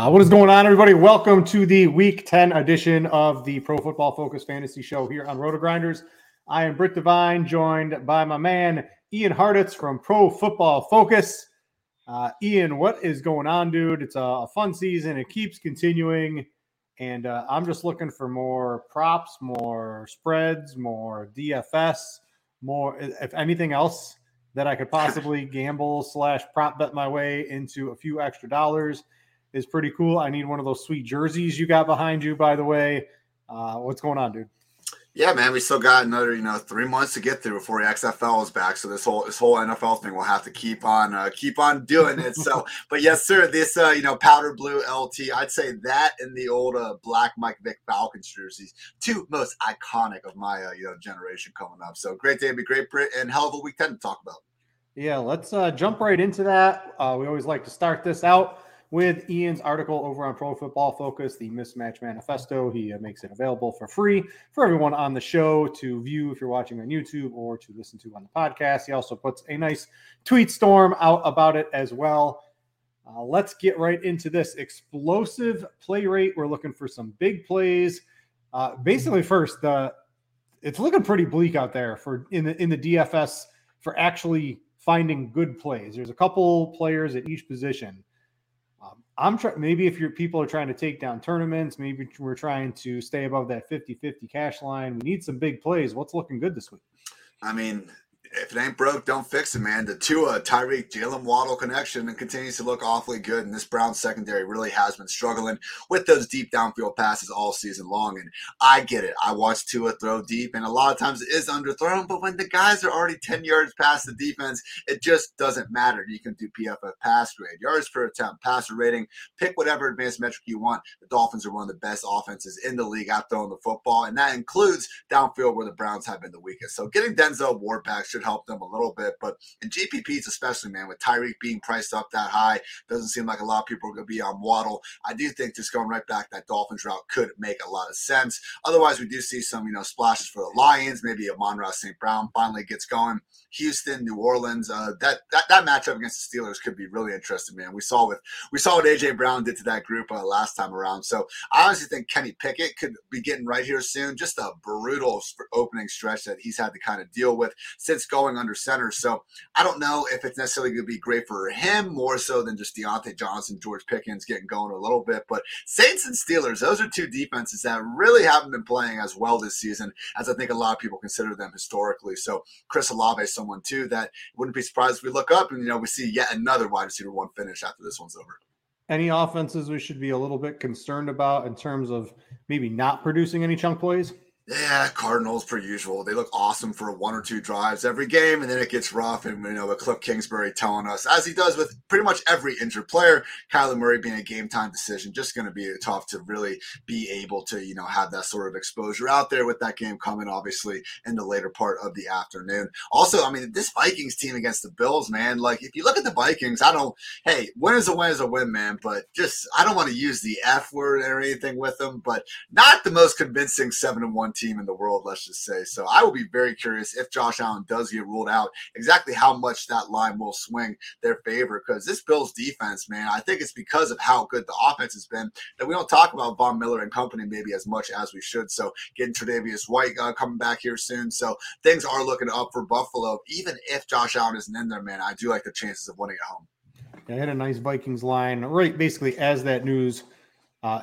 Uh, what is going on, everybody? Welcome to the Week 10 edition of the Pro Football Focus Fantasy Show here on RotoGrinders. I am Brit Devine, joined by my man Ian Hartitz from Pro Football Focus. Uh, Ian, what is going on, dude? It's a, a fun season. It keeps continuing, and uh, I'm just looking for more props, more spreads, more DFS, more if anything else that I could possibly gamble slash prop bet my way into a few extra dollars is pretty cool. I need one of those sweet jerseys you got behind you, by the way. Uh, what's going on, dude? Yeah, man, we still got another, you know, three months to get through before the XFL is back. So this whole this whole NFL thing will have to keep on uh, keep on doing it. So, but yes, sir, this uh, you know powder blue LT, I'd say that and the old uh, black Mike Vick Falcons jerseys, two most iconic of my uh, you know generation coming up. So great day, be great, Brit, and hell of a week ten to talk about. Yeah, let's uh, jump right into that. Uh, we always like to start this out with Ian's article over on Pro Football Focus, the Mismatch Manifesto. He uh, makes it available for free for everyone on the show to view if you're watching on YouTube or to listen to on the podcast. He also puts a nice tweet storm out about it as well. Uh, let's get right into this explosive play rate. We're looking for some big plays. Uh, basically, first, the it's looking pretty bleak out there for in the in the DFS for actually finding good plays. There's a couple players at each position um, I'm trying, maybe if your people are trying to take down tournaments, maybe we're trying to stay above that 50 50 cash line. We need some big plays. What's looking good this week? I mean, if it ain't broke, don't fix it, man. The Tua, uh, Tyreek, Jaylen Waddle connection and continues to look awfully good. And this Brown secondary really has been struggling with those deep downfield passes all season long. And I get it. I watched Tua throw deep, and a lot of times it is underthrown. But when the guys are already 10 yards past the defense, it just doesn't matter. You can do PFF pass grade, yards per attempt, passer rating, pick whatever advanced metric you want. The Dolphins are one of the best offenses in the league at throwing the football. And that includes downfield where the Browns have been the weakest. So getting Denzel Ward back should help them a little bit. But in GPPs, especially, man, with Tyreek being priced up that high, doesn't seem like a lot of people are going to be on Waddle. I do think just going right back that Dolphins route could make a lot of sense. Otherwise, we do see some, you know, splashes for the Lions. Maybe a Amon-Ra St. Brown finally gets going. Houston, New Orleans, uh, that, that that matchup against the Steelers could be really interesting, man. We saw with we saw what AJ Brown did to that group uh, last time around. So I honestly think Kenny Pickett could be getting right here soon. Just a brutal opening stretch that he's had to kind of deal with since going under center. So I don't know if it's necessarily going to be great for him more so than just Diontae Johnson, George Pickens getting going a little bit. But Saints and Steelers, those are two defenses that really haven't been playing as well this season as I think a lot of people consider them historically. So Chris Olave someone too that wouldn't be surprised if we look up and you know we see yet another wide receiver one finish after this one's over. Any offenses we should be a little bit concerned about in terms of maybe not producing any chunk plays? Yeah, Cardinals per usual. They look awesome for one or two drives every game, and then it gets rough. And you know, with Cliff Kingsbury telling us, as he does with pretty much every injured player, Kyler Murray being a game time decision, just going to be tough to really be able to you know have that sort of exposure out there with that game coming, obviously in the later part of the afternoon. Also, I mean, this Vikings team against the Bills, man. Like if you look at the Vikings, I don't. Hey, win is a win is a win, man. But just I don't want to use the F word or anything with them, but not the most convincing seven and one team in the world, let's just say. So I will be very curious if Josh Allen does get ruled out, exactly how much that line will swing their favor. Because this Bills defense, man, I think it's because of how good the offense has been that we don't talk about Von Miller and company maybe as much as we should. So getting Tre'Davious White uh, coming back here soon. So things are looking up for Buffalo. Even if Josh Allen isn't in there, man, I do like the chances of winning at home. I had a nice Vikings line right basically as that news uh,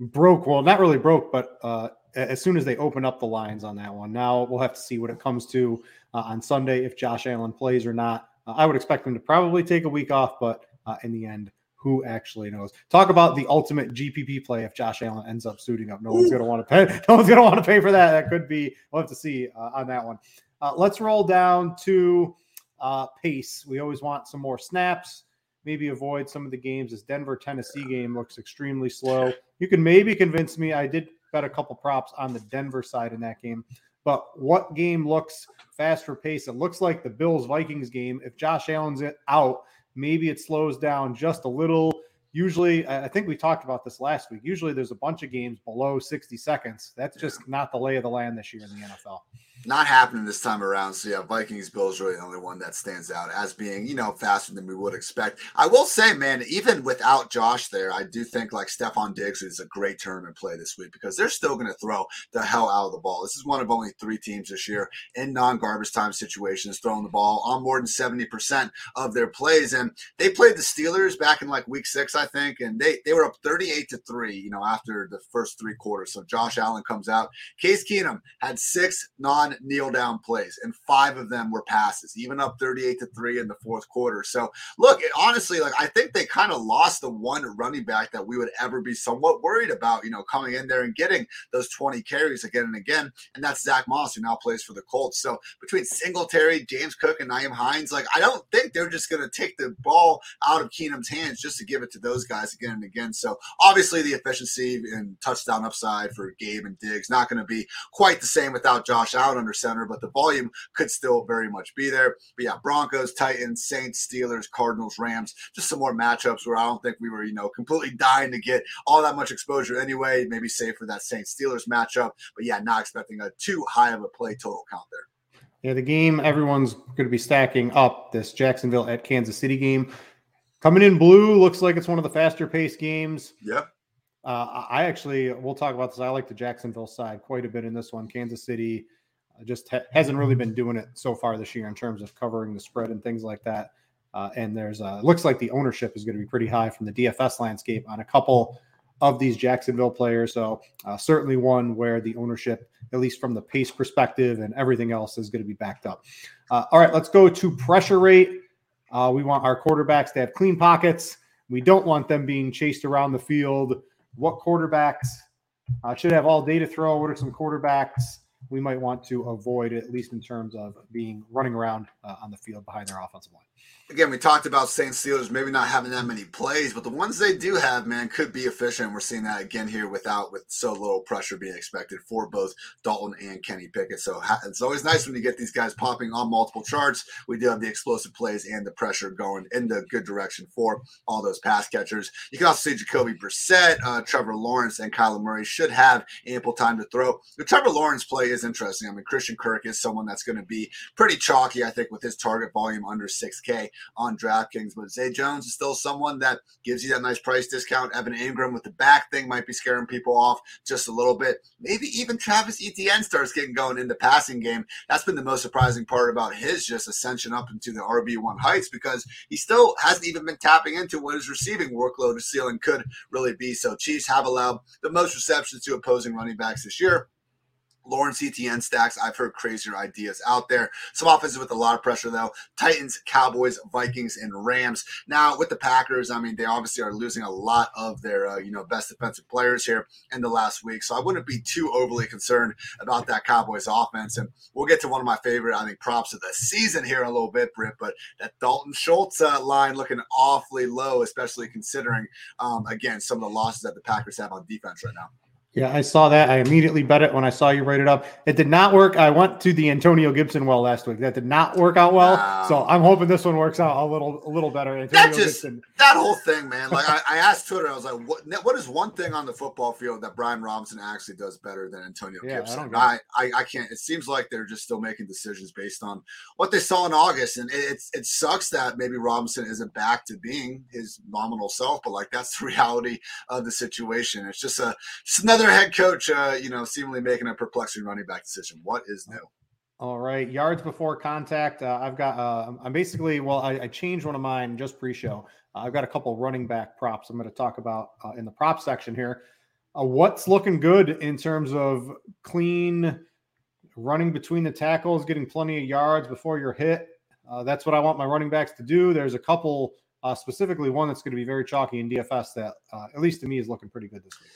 broke. Well, not really broke, but uh, as soon as they open up the lines on that one. Now we'll have to see what it comes to uh, on Sunday if Josh Allen plays or not. Uh, I would expect him to probably take a week off, but uh, in the end, who actually knows? Talk about the ultimate GPP play if Josh Allen ends up suiting up. No one's going to want to pay. No one's going to want to pay for that. That could be. We'll have to see uh, on that one. Uh, let's roll down to uh, pace. We always want some more snaps. Maybe avoid some of the games. This Denver Tennessee game looks extremely slow. You can maybe convince me. I did bet a couple props on the Denver side in that game. But what game looks faster pace? It looks like the Bills Vikings game. If Josh Allen's out, maybe it slows down just a little. Usually, I think we talked about this last week. Usually, there's a bunch of games below 60 seconds. That's just not the lay of the land this year in the NFL not happening this time around. So yeah, Vikings Bills really the only one that stands out as being you know faster than we would expect. I will say, man, even without Josh there, I do think like Stefon Diggs is a great tournament play this week because they're still going to throw the hell out of the ball. This is one of only three teams this year in non-garbage time situations throwing the ball on more than seventy percent of their plays, and they played the Steelers back in like week six, I think, and they they were up thirty-eight to three, you know, after the first three quarters. So Josh Allen comes out. Case Keenum had six non kneel down plays, and five of them were passes, even up 38 to 3 in the fourth quarter. So, look, it, honestly, like I think they kind of lost the one running back that we would ever be somewhat worried about, you know, coming in there and getting those 20 carries again and again. And that's Zach Moss, who now plays for the Colts. So, between Singletary, James Cook, and Nyheim Hines, like I don't think they're just going to take the ball out of Keenum's hands just to give it to those guys again and again. So, obviously, the efficiency and touchdown upside for Gabe and Diggs not going to be quite the same without Josh Allen under center, but the volume could still very much be there. But yeah, Broncos, Titans, Saints, Steelers, Cardinals, Rams, just some more matchups where I don't think we were, you know, completely dying to get all that much exposure anyway. Maybe save for that Saints Steelers matchup. But yeah, not expecting a too high of a play total count there. Yeah, the game everyone's going to be stacking up this Jacksonville at Kansas City game. Coming in blue looks like it's one of the faster paced games. Yeah. Uh, I actually, we'll talk about this. I like the Jacksonville side quite a bit in this one. Kansas City just ha- hasn't really been doing it so far this year in terms of covering the spread and things like that. Uh, and there's uh, looks like the ownership is going to be pretty high from the DFS landscape on a couple of these Jacksonville players. So uh, certainly one where the ownership, at least from the pace perspective and everything else, is going to be backed up. Uh, all right, let's go to pressure rate. Uh, we want our quarterbacks to have clean pockets. We don't want them being chased around the field. What quarterbacks uh, should have all day to throw? What are some quarterbacks we might want to avoid, at least in terms of being running around uh, on the field behind their offensive line again, we talked about Saints Steelers maybe not having that many plays, but the ones they do have, man, could be efficient. We're seeing that again here without with so little pressure being expected for both Dalton and Kenny Pickett. So it's always nice when you get these guys popping on multiple charts. We do have the explosive plays and the pressure going in the good direction for all those pass catchers. You can also see Jacoby Brissett, uh, Trevor Lawrence, and Kyler Murray should have ample time to throw. The Trevor Lawrence play is interesting. I mean, Christian Kirk is someone that's going to be pretty chalky, I think, with his target volume under 6K on DraftKings. But Zay Jones is still someone that gives you that nice price discount. Evan Engram with the back thing might be scaring people off just a little bit. Maybe even Travis Etienne starts getting going in the passing game. That's been the most surprising part about his just ascension up into the RB1 heights because he still hasn't even been tapping into what his receiving workload ceiling could really be. So Chiefs have allowed the most receptions to opposing running backs this year. Lawrence Etienne stacks. I've heard crazier ideas out there. Some offenses with a lot of pressure, though. Titans, Cowboys, Vikings, and Rams. Now, with the Packers, I mean, they obviously are losing a lot of their, uh, you know, best defensive players here in the last week. So I wouldn't be too overly concerned about that Cowboys offense. And we'll get to one of my favorite, I think, props of the season here in a little bit, Brit. But that Dalton Schultz uh, line looking awfully low, especially considering, um, again, some of the losses that the Packers have on defense right now. Yeah, I saw that. I immediately bet it when I saw you write it up. It did not work. I went to the Antonio Gibson well last week. That did not work out well. Wow. So I'm hoping this one works out a little, a little better. Antonio that just Gibson. that whole thing, man. Like I, I, asked Twitter, I was like, "What? What is one thing on the football field that Brian Robinson actually does better than Antonio yeah, Gibson?" I, I, I, can't. It seems like they're just still making decisions based on what they saw in August, and it, it, it sucks that maybe Robinson isn't back to being his nominal self. But like that's the reality of the situation. It's just a, just another head coach. Uh, uh, you know, seemingly making a perplexing running back decision. What is new? All right, yards before contact. Uh, I've got. Uh, I'm basically. Well, I, I, changed one of mine just pre-show. Uh, I've got a couple running back props. I'm going to talk about uh, in the prop section here. Uh, what's looking good in terms of clean running between the tackles, getting plenty of yards before you're hit. Uh, that's what I want my running backs to do. There's a couple, specifically one that's going to be very chalky in DFS that, at least to me, is looking pretty good this week.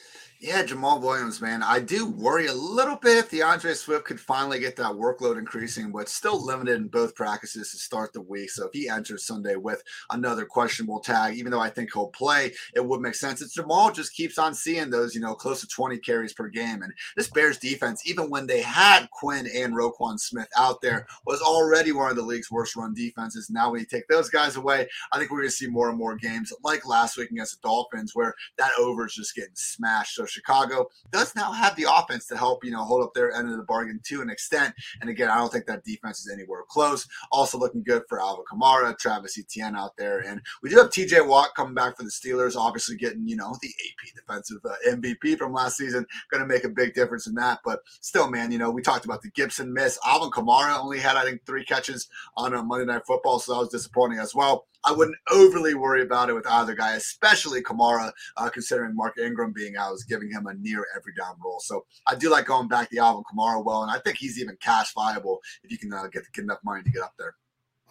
Yeah, Jamaal Williams, man. I do worry a little bit if D'Andre Swift could finally get that workload increasing, but still limited in both practices to start the week. So if he enters Sunday with another questionable tag, even though I think he'll play, it would make sense. It's Jamaal just keeps on seeing those, you know, close to 20 carries per game. And this Bears defense, even when they had Quinn and Roquan Smith out there, was already one of the league's worst run defenses. Now when you take those guys away, I think we're going to see more and more games like last week against the Dolphins where that over is just getting smashed. So Chicago does now have the offense to help, you know, hold up their end of the bargain to an extent. And again, I don't think that defense is anywhere close. Also looking good for Alvin Kamara, Travis Etienne out there. And we do have TJ Watt coming back for the Steelers, obviously getting, you know, the AP defensive uh, MVP from last season. Going to make a big difference in that. But still, man, you know, we talked about the Gibson miss. Alvin Kamara only had, I think, three catches on a Monday Night Football, so that was disappointing as well. I wouldn't overly worry about it with either guy, especially Kamara, uh, considering Mark Ingram being out giving him a near every down role. So I do like going back the Alvin Kamara well, and I think he's even cash viable if you can uh, get, get enough money to get up there.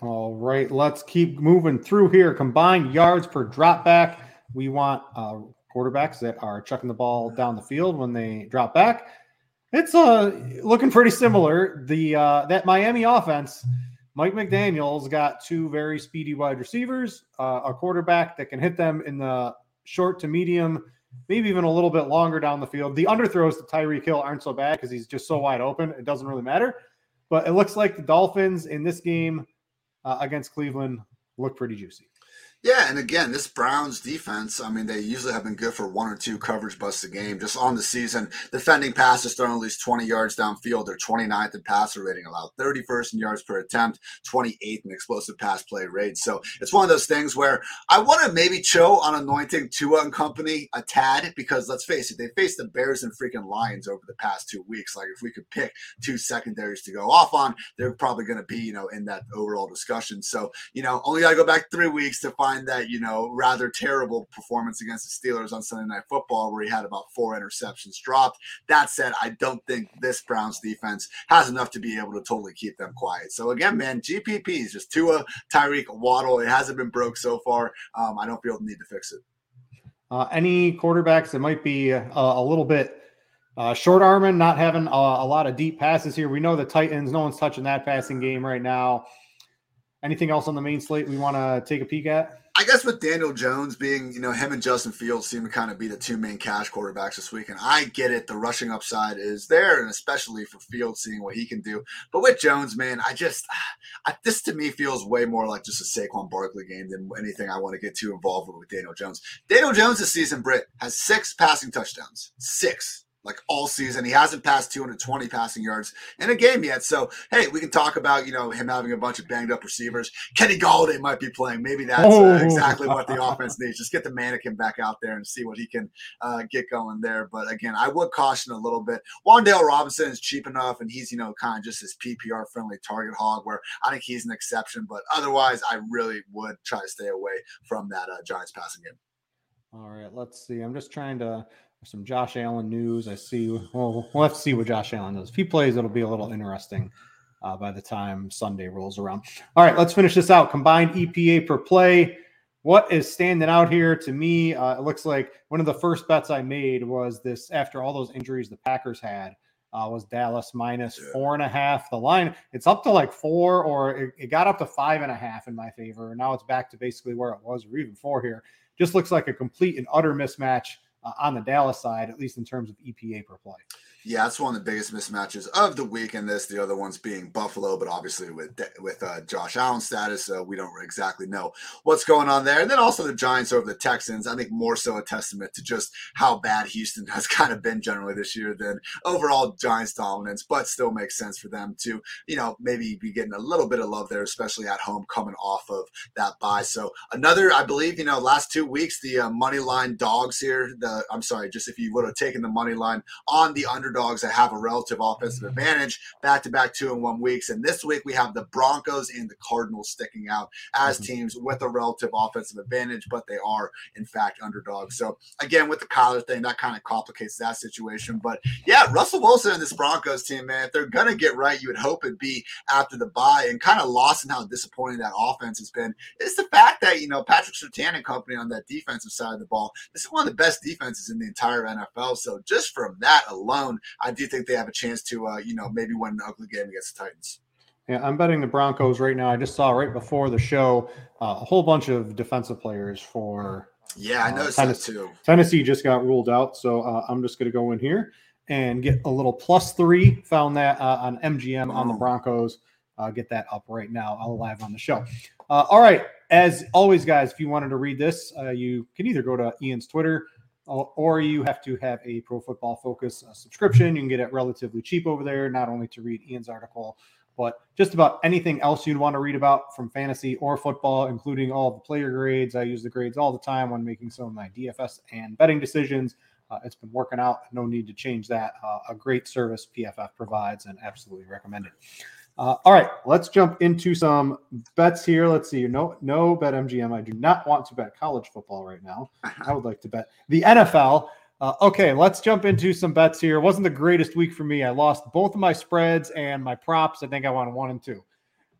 All right, let's keep moving through here. Combined yards per drop back. We want uh, quarterbacks that are chucking the ball down the field when they drop back. It's uh, looking pretty similar. The uh, that Miami offense Mike McDaniel's got two very speedy wide receivers, uh, a quarterback that can hit them in the short to medium, maybe even a little bit longer down the field. The underthrows to Tyreek Hill aren't so bad because he's just so wide open. It doesn't really matter. But it looks like the Dolphins in this game uh, against Cleveland look pretty juicy. Yeah, and again, this Browns defense, I mean, they usually have been good for one or two coverage busts a game. Just on the season, defending passes thrown at least 20 yards downfield. They're 29th in passer rating allowed, 31st in yards per attempt, 28th in explosive pass play rate. So it's one of those things where I want to maybe chill on anointing Tua and company a tad because let's face it, they faced the Bears and freaking Lions over the past two weeks. Like if we could pick two secondaries to go off on, they're probably going to be, you know, in that overall discussion. So, you know, only got to go back three weeks to find that you know rather terrible performance against the Steelers on Sunday Night Football, where he had about four interceptions dropped. That said, I don't think this Browns defense has enough to be able to totally keep them quiet. So again, man, GPP is just Tua, Tyreek, Waddle. It hasn't been broke so far. Um, I don't feel the need to fix it. Uh, any quarterbacks that might be a, uh, a little bit uh, short arming, not having a, a, lot of deep passes here. We know the Titans, no one's touching that passing game right now. Anything else on the main slate we want to take a peek at? I guess with Daniel Jones being, you know, him and Justin Fields seem to kind of be the two main cash quarterbacks this week. And I get it. The rushing upside is there, and especially for Fields seeing what he can do. But with Jones, man, I just, I, this to me feels way more like just a Saquon Barkley game than anything I want to get too involved with with Daniel Jones. Daniel Jones this season, Brit, has six passing touchdowns. Six like all season. He hasn't passed 220 passing yards in a game yet. So, hey, we can talk about, you know, him having a bunch of banged up receivers. Kenny Golladay might be playing. Maybe that's uh, oh. exactly what the offense needs. Just get the mannequin back out there and see what he can uh, get going there. But again, I would caution a little bit. Wan'Dale Robinson is cheap enough and he's, you know, kind of just this PPR friendly target hog where I think he's an exception. But otherwise, I really would try to stay away from that uh, Giants passing game. All right, let's see. I'm just trying to some Josh Allen news. I see. Well, we'll have to see what Josh Allen does. If he plays, it'll be a little interesting uh, by the time Sunday rolls around. All right, let's finish this out. Combined EPA per play. What is standing out here to me? Uh, it looks like one of the first bets I made was this after all those injuries the Packers had. Uh, was Dallas minus four and a half. The line it's up to like four, or it, it got up to five and a half in my favor. And now it's back to basically where it was, or even four here. Just looks like a complete and utter mismatch uh, on the Dallas side, at least in terms of EPA per play. Yeah, that's one of the biggest mismatches of the week in this. The other ones being Buffalo, but obviously with with uh, Josh Allen status, uh, we don't exactly know what's going on there. And then also the Giants over the Texans. I think more so a testament to just how bad Houston has kind of been generally this year than overall Giants dominance, but still makes sense for them to you know maybe be getting a little bit of love there, especially at home coming off of that bye. So another, I believe, you know, last two weeks the uh, money line dogs here. The I'm sorry, just if you would have taken the money line on the under underdogs that have a relative offensive advantage back to back two and one weeks. And this week we have the Broncos and the Cardinals sticking out as mm-hmm. teams with a relative offensive advantage, but they are in fact underdogs. So again, with the Kyler thing, that kind of complicates that situation. But yeah, Russell Wilson and this Broncos team, man, if they're gonna get right, you would hope it'd be after the bye and kind of lost in how disappointing that offense has been. It's the fact that you know Patrick Surtain and company on that defensive side of the ball. This is one of the best defenses in the entire NFL. So just from that alone, I do think they have a chance to, uh, you know, maybe win an ugly game against the Titans. Yeah, I'm betting the Broncos right now. I just saw right before the show uh, a whole bunch of defensive players for. Yeah, I uh, noticed uh, Tennessee, that too. Tennessee just got ruled out, so uh, I'm just going to go in here and get a little plus three. Found that uh, on MGM on the Broncos. Uh, get that up right now. I'll live on the show. all right, as always, guys, if you wanted to read this, you can either go to Ian's Twitter or you have to have a Pro Football Focus uh, subscription. You can get it relatively cheap over there, not only to read Ian's article, but just about anything else you'd want to read about from fantasy or football, including all the player grades. I use the grades all the time when making some of my DFS and betting decisions. Uh, it's been working out. No need to change that. Uh, a great service PFF provides and absolutely recommend it. Uh, all right, let's jump into some bets here. Let's see. No, no bet MGM. I do not want to bet college football right now. I would like to bet the NFL. Uh, okay, let's jump into some bets here. It wasn't the greatest week for me. I lost both of my spreads and my props. I think I won one and two.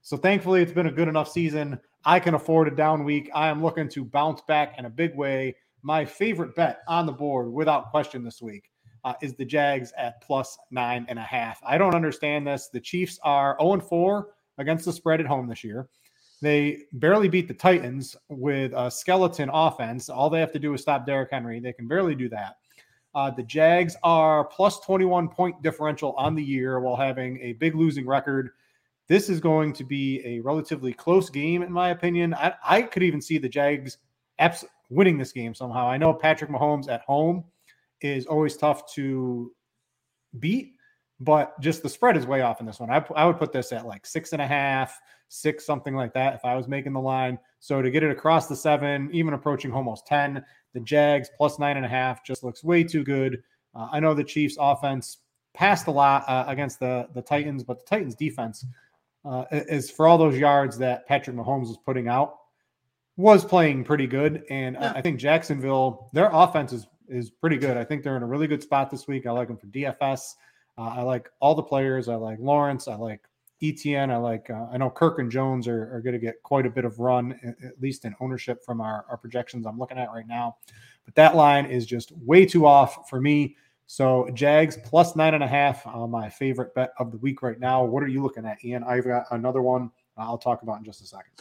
So thankfully, it's been a good enough season. I can afford a down week. I am looking to bounce back in a big way. My favorite bet on the board, without question, this week uh, is the Jags at plus nine and a half. I don't understand this. The Chiefs are 0 4 against the spread at home this year. They barely beat the Titans with a skeleton offense. All they have to do is stop Derrick Henry. They can barely do that. Uh, the Jags are plus 21 point differential on the year while having a big losing record. This is going to be a relatively close game, in my opinion. I, I could even see the Jags abs- winning this game somehow. I know Patrick Mahomes at home is always tough to beat, but just the spread is way off in this one. I, I would put this at like six and a half, six, something like that, if I was making the line. So to get it across the seven, even approaching almost 10, the Jags plus nine and a half just looks way too good. Uh, I know the Chiefs offense passed a lot uh, against the, the Titans, but the Titans defense uh, is for all those yards that Patrick Mahomes was putting out was playing pretty good. And yeah. I think Jacksonville, their offense is is pretty good. I think they're in a really good spot this week. I like them for DFS. Uh, I like all the players. I like Lawrence. I like Etienne. I like. Uh, I know Kirk and Jones are, are going to get quite a bit of run, at least in ownership from our, our projections I'm looking at right now. But that line is just way too off for me. So Jags plus nine and a half, uh, my favorite bet of the week right now. What are you looking at, Ian? I've got another one I'll talk about in just a second.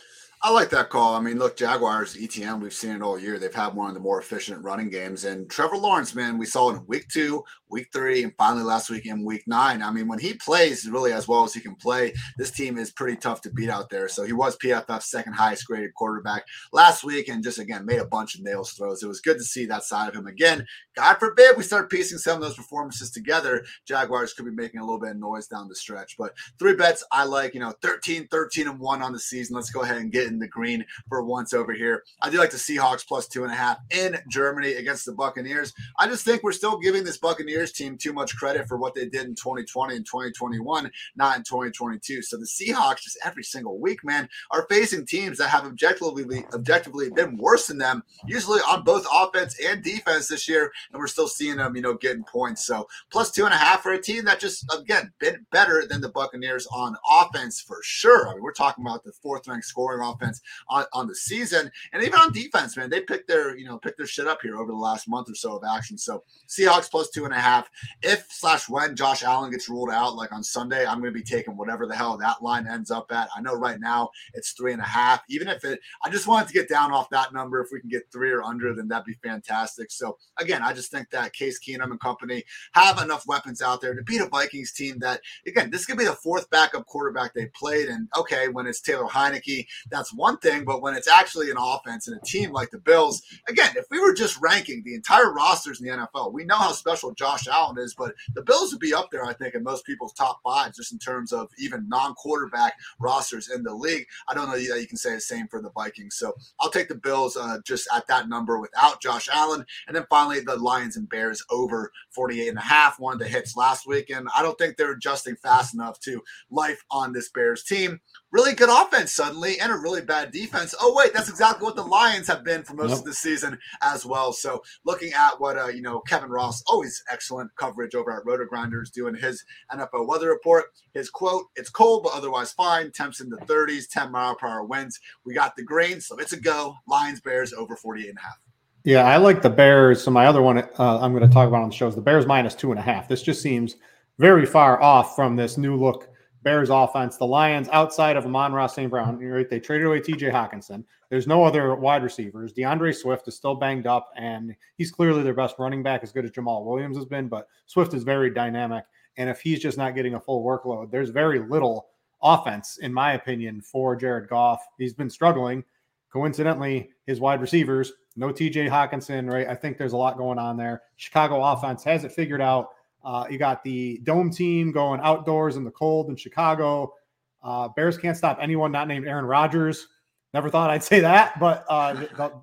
I like that call. I mean, look, Jaguars, Etienne, we've seen it all year. They've had one of the more efficient running games. And Trevor Lawrence, man, we saw in week two, week three, and finally last week in week nine. I mean, when he plays really as well as he can play, this team is pretty tough to beat out there. So he was PFF's second highest graded quarterback last week and just, again, made a bunch of nails throws. It was good to see that side of him again. God forbid we start piecing some of those performances together. Jaguars could be making a little bit of noise down the stretch. But three bets I like, you know, 13, 13, and one on the season. Let's go ahead and get in the green for once over here. I do like the Seahawks plus two and a half in Germany against the Buccaneers. I just think we're still giving this Buccaneers team too much credit for what they did in 2020 and 2021, not in 2022. So the Seahawks, just every single week, man, are facing teams that have objectively objectively been worse than them, usually on both offense and defense this year, and we're still seeing them, you know, getting points. So plus two and a half for a team that just again been better than the Buccaneers on offense for sure. I mean, we're talking about the fourth ranked scoring offense on, on the season, and even on defense, man, they picked their you know picked their shit up here over the last month or so of action. So Seahawks plus two and a half. If slash when Josh Allen gets ruled out, like on Sunday, I'm going to be taking whatever the hell that line ends up at. I know right now it's three and a half. Even if it, I just wanted to get down off that number. If we can get three or under, then that'd be fantastic. So again, I just think that Case Keenum and company have enough weapons out there to beat a Vikings team that, again, this could be the fourth backup quarterback they played. And okay, when it's Taylor Heinicke, that's one thing. But when it's actually an offense and a team like the Bills, again, if we were just ranking the entire rosters in the NFL, we know how special Josh Allen is, but the Bills would be up there, I think, in most people's top five, just in terms of even non quarterback rosters in the league. I don't know that you can say the same for the Vikings. So I'll take the Bills uh, just at that number without Josh Allen. And then finally, the Lions and Bears over 48 and a half, one of the hits last week. And I don't think they're adjusting fast enough to life on this Bears team really good offense suddenly and a really bad defense. Oh wait, that's exactly what the Lions have been for most yep. of the season as well. So looking at what uh, you know, Kevin Roth, always excellent coverage over at RotoGrinders doing his NFL weather report. His quote, it's cold but otherwise fine. Temps in the 30s, 10 mile per hour winds. We got the grain, so it's a go. Lions Bears over 48 and a half. Yeah, I like the Bears. So my other one uh, I'm going to talk about on the show is the Bears minus two and a half. This just seems very far off from this new look Bears offense. The Lions, outside of Amon-Ra St. Brown, right? They traded away TJ Hockenson. There's no other wide receivers. D'Andre Swift is still banged up, and he's clearly their best running back, as good as Jamaal Williams has been. But Swift is very dynamic. And if he's just not getting a full workload, there's very little offense, in my opinion, for Jared Goff. He's been struggling. Coincidentally, his wide receivers, no TJ Hockenson, right? I think there's a lot going on there. Chicago offense has it figured out uh, you got the dome team going outdoors in the cold in Chicago. Uh, Bears can't stop anyone not named Aaron Rodgers. Never thought I'd say that, but uh, but,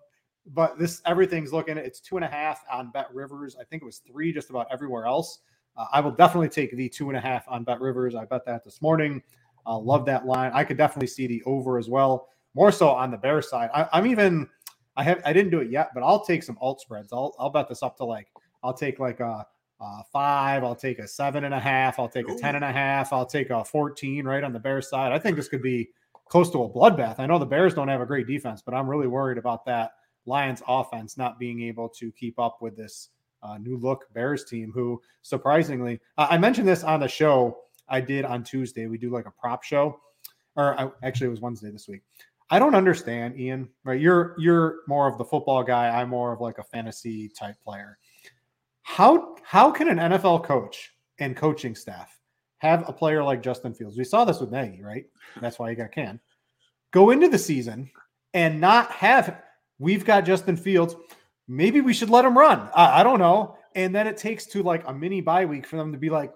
but this everything's looking. It's two and a half on BetRivers. I think it was three just about everywhere else. Uh, I will definitely take the two and a half on BetRivers. I bet that this morning. Uh, love that line. I could definitely see the over as well. More so on the Bear side. I, I'm even. I have. I didn't do it yet, but I'll take some alt spreads. I'll I'll bet this up to like. I'll take like a uh, five. I'll take a seven and a half. I'll take a ten and a half. I'll take a 14 right on the Bears side. I think this could be close to a bloodbath. I know the Bears don't have a great defense, but I'm really worried about that Lions offense not being able to keep up with this uh, new look Bears team, who surprisingly, uh, I mentioned this on the show I did on Tuesday. We do like a prop show, or I, actually it was Wednesday this week. I don't understand, Ian. Right? You're you're more of the football guy. I'm more of like a fantasy type player. How how can an NFL coach and coaching staff have a player like Justin Fields? We saw this with Nagy, right? That's why he got canned. Go into the season and not have we've got Justin Fields. Maybe we should let him run. I, I don't know. And then it takes to like a mini bye week for them to be like,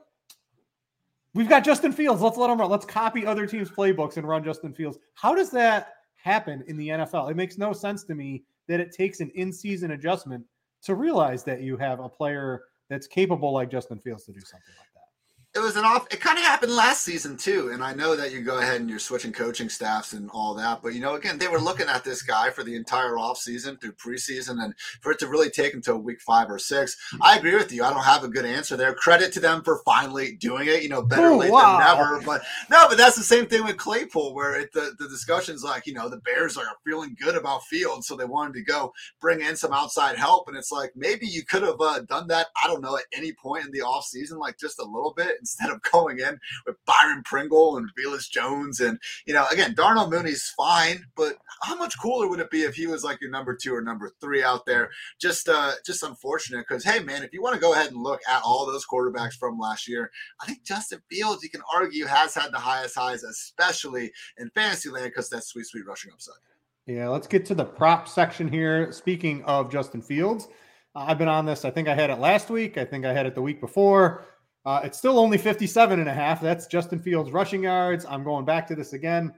we've got Justin Fields. Let's let him run. Let's copy other teams' playbooks and run Justin Fields. How does that happen in the NFL? It makes no sense to me that it takes an in-season adjustment to realize that you have a player that's capable like Justin Fields to do something like it was an off. It kind of happened last season too, and I know that you go ahead and you're switching coaching staffs and all that. But you know, again, they were looking at this guy for the entire off season through preseason, and for it to really take until week five or six, I agree with you. I don't have a good answer there. Credit to them for finally doing it. You know, better late wow. than never. But no, but that's the same thing with Claypool, where it, the the discussions like you know the Bears are feeling good about Fields, so they wanted to go bring in some outside help, and it's like maybe you could have uh, done that. I don't know at any point in the off season, like just a little bit instead of going in with Byron Pringle and Velus Jones. And, you know, again, Darnell Mooney's fine, but how much cooler would it be if he was like your number two or number three out there? Just, uh, just unfortunate because, hey, man, if you want to go ahead and look at all those quarterbacks from last year, I think Justin Fields, you can argue, has had the highest highs, especially in fantasy land because that's sweet, sweet rushing upside. Yeah, let's get to the prop section here. Speaking of Justin Fields, I've been on this. I think I had it last week. I think I had it the week before. Uh, it's still only 57 and a half. That's Justin Fields rushing yards. I'm going back to this again.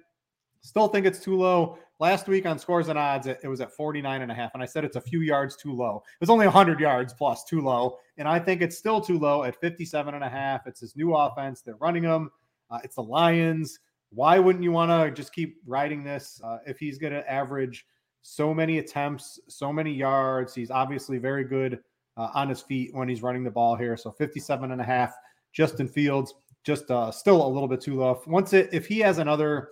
Still think it's too low. Last week on scores and odds, it, it was at 49 and a half. And I said it's a few yards too low. It was only 100 yards plus too low. And I think it's still too low at 57 and a half. It's his new offense. They're running them. Uh, it's the Lions. Why wouldn't you want to just keep riding this uh, if he's going to average so many attempts, so many yards? He's obviously very good uh, on his feet when he's running the ball here. So 57 and a half. Justin Fields just uh, still a little bit too low. Once it, if he has another,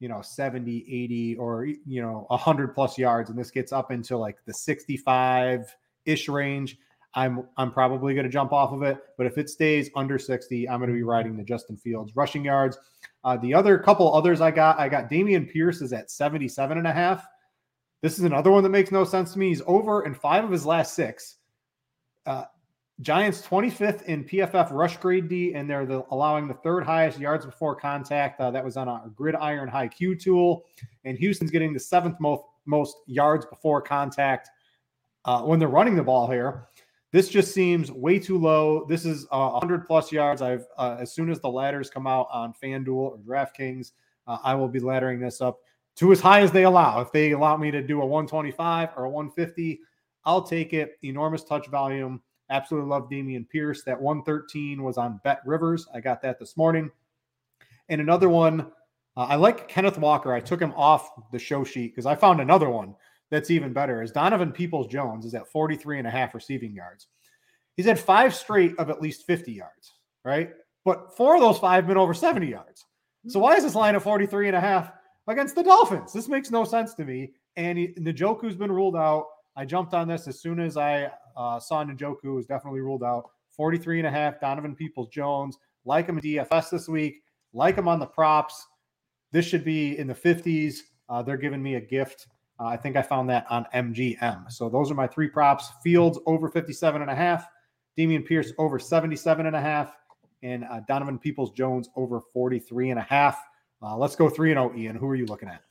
you know, 70, 80, or, you know, 100 plus yards, and this gets up into like the 65 ish range, I'm I'm probably going to jump off of it. But if it stays under 60, I'm going to be riding the Justin Fields rushing yards. Uh, the other couple others I got, I got Dameon Pierce is at 77 and a half. This is another one that makes no sense to me. He's over in five of his last six. Uh, Giants 25th in PFF rush grade D, and they're the, allowing the third highest yards before contact. Uh, that was on a gridiron high Q tool. And Houston's getting the seventh most, most yards before contact uh, when they're running the ball here. This just seems way too low. This is uh, 100 plus yards. I've uh, as soon as the ladders come out on FanDuel or DraftKings, uh, I will be laddering this up to as high as they allow. If they allow me to do a 125 or a 150, I'll take it. Enormous touch volume. Absolutely love Dameon Pierce. That 113 was on BetRivers. I got that this morning. And another one, uh, I like Kenneth Walker. I took him off the show sheet because I found another one that's even better is Donovan Peoples Jones is at 43 and a half receiving yards. He's had five straight of at least 50 yards, right? But four of those five been over 70 yards. So why is this line at 43 and a half against the Dolphins? This makes no sense to me. And he, Njoku's been ruled out. I jumped on this as soon as I uh, saw Njoku was definitely ruled out. 43 and a half, Donovan Peoples Jones. Like him in DFS this week. Like him on the props. This should be in the 50s. Uh, they're giving me a gift uh, I think I found that on MGM. So those are my three props. Fields over 57 and a half, Dameon Pierce over 77 and a half, and uh, Donovan Peoples Jones over 43 and a half. Uh, let's go 3 and 0, Ian. Who are you looking at?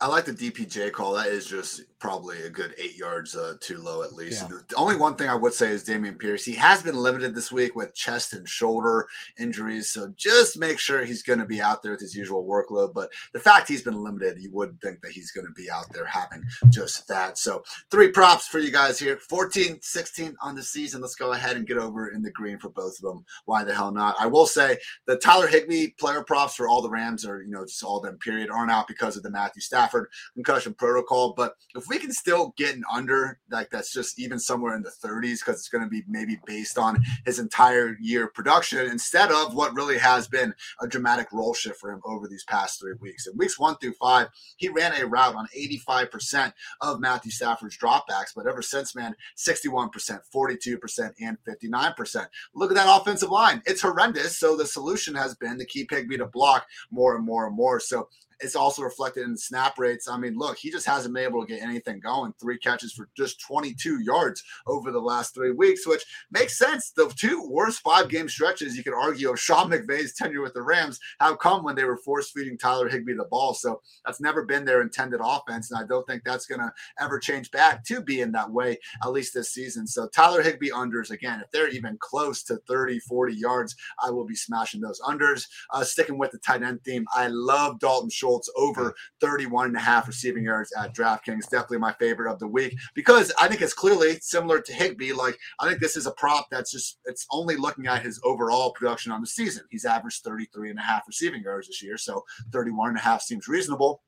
I like the DPJ call. That is just probably a good eight yards uh, too low at least. Yeah. The only one thing I would say is Dameon Pierce. He has been limited this week with chest and shoulder injuries, so just make sure he's going to be out there with his usual workload. But the fact he's been limited, you would think that he's going to be out there having just that. So three props for you guys here 14, 16 on the season. Let's go ahead and get over in the green for both of them. Why the hell not? I will say the Tyler Higbee player props for all the Rams are, you know, just all them period aren't out because of the Matthew Stafford concussion protocol. But if we can still get an under, like that's just even somewhere in the 30s, because it's going to be maybe based on his entire year production instead of what really has been a dramatic role shift for him over these past three weeks. In weeks one through five, he ran a route on 85% of Matthew Stafford's dropbacks, but ever since, man, 61%, 42%, and 59%. Look at that offensive line. It's horrendous. So the solution has been to keep Higbee to block more and more and more. So it's also reflected in snap rates. I mean, look, he just hasn't been able to get anything going. Three catches for just 22 yards over the last three weeks, which makes sense. The two worst five game stretches you could argue of Sean McVay's tenure with the Rams have come when they were force feeding Tyler Higbee the ball. So that's never been their intended offense. And I don't think that's going to ever change back to being that way, at least this season. So Tyler Higbee unders, again, if they're even close to 30, 40 yards, I will be smashing those unders. Uh, sticking with the tight end theme, I love Dalton Schultz Schultz over 31 and a half receiving yards at DraftKings. Definitely my favorite of the week because I think it's clearly similar to Higbee. Like I think this is a prop that's just it's only looking at his overall production on the season. He's averaged 33 and a half receiving yards this year, so 31 and a half seems reasonable.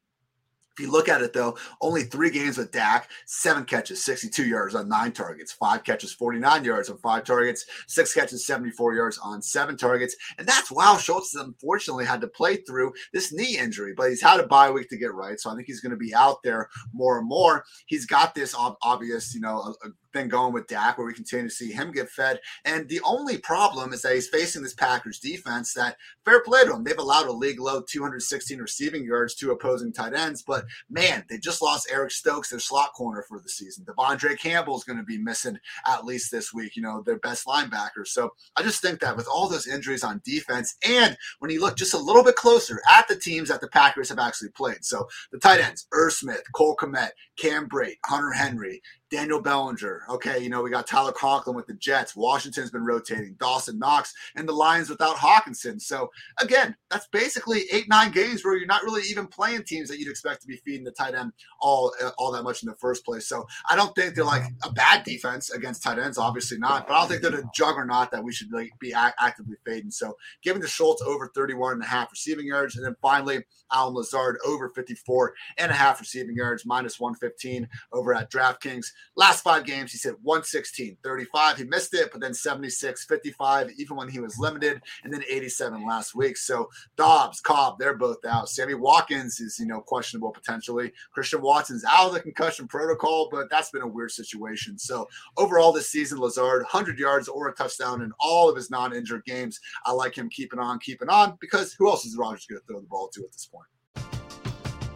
If you look at it though, only three games with Dak, seven catches, 62 yards on nine targets, five catches, 49 yards on five targets, six catches, 74 yards on seven targets. And that's wow. Schultz unfortunately had to play through this knee injury, but he's had a bye week to get right. So I think he's going to be out there more and more. He's got this obvious, you know, a, a thing going with Dak, where we continue to see him get fed. And the only problem is that he's facing this Packers defense that fair play to them. They've allowed a league low 216 receiving yards to opposing tight ends, but man, they just lost Eric Stokes, their slot corner for the season. De'Vondre Campbell is going to be missing at least this week, you know, their best linebacker. So I just think that with all those injuries on defense, and when you look just a little bit closer at the teams that the Packers have actually played. So the tight ends, Irv Smith, Cole Kmet, Cam Brate, Hunter Henry, Daniel Bellinger. Okay, you know, we got Tyler Conklin with the Jets. Washington's been rotating. Dawson Knox and the Lions without Hockenson. So again, that's basically eight, nine games where you're not really even playing teams that you'd expect to be feeding the tight end all uh, all that much in the first place. So I don't think they're like a bad defense against tight ends, obviously not, but I don't think they're a juggernaut that we should like be actively fading. So giving the Schultz over 31 and a half receiving yards, and then finally Allen Lazard over 54 and a half receiving yards, minus 115 over at DraftKings. Last five games, he said 116, 35. He missed it, but then 76, 55, even when he was limited, and then 87 last week. So Doubs, Cobb, they're both out. Sammy Watkins is, you know, questionable potentially. Christian Watson's out of the concussion protocol, but that's been a weird situation. So overall this season, Lazard, 100 yards or a touchdown in all of his non-injured games. I like him keeping on, keeping on, because who else is Rodgers going to throw the ball to at this point?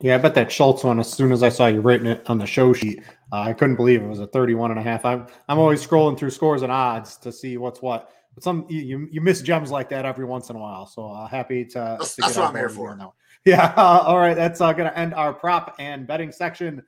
Yeah, I bet that Schultz one, as soon as I saw you written it on the show sheet, uh, I couldn't believe it was a 31 and a half. I'm, I'm always scrolling through scores and odds to see what's what. But some you, you miss gems like that every once in a while. So uh, happy to. That's, to that's what I'm here for. Yeah. Uh, all right. That's uh, going to end our prop and betting section.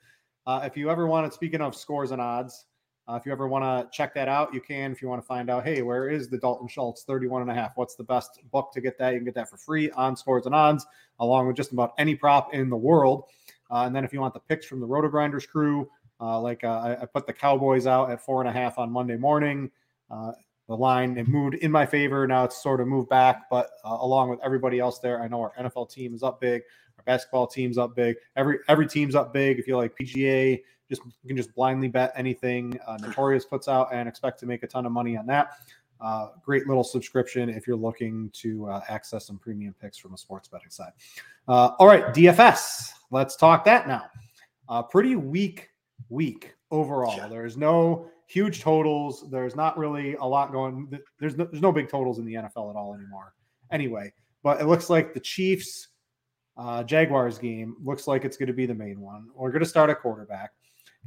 Uh, if you ever want to, speaking of scores and odds, uh, if you ever want to check that out, you can. If you want to find out, hey, where is the Dalton Schultz 31 and a half? What's the best book to get that? You can get that for free on Scores and Odds, along with just about any prop in the world. Uh, and then if you want the picks from the RotoGrinders crew, uh, like uh, I, I, put the Cowboys out at four and a half on Monday morning. Uh, the line it moved in my favor. Now it's sort of moved back, but uh, along with everybody else there, I know our NFL team is up big. Our basketball team's up big. Every every team's up big. If you like PGA, just you can just blindly bet anything uh, Notorious puts out and expect to make a ton of money on that. Uh, great little subscription if you're looking to uh, access some premium picks from a sports betting side. Uh, all right, DFS. Let's talk that now. Uh, pretty weak week overall. Yeah. There's no huge totals. There's not really a lot going. There's no, there's no big totals in the NFL at all anymore. Anyway, but it looks like the Chiefs uh, Jaguars game looks like it's going to be the main one. We're going to start a quarterback.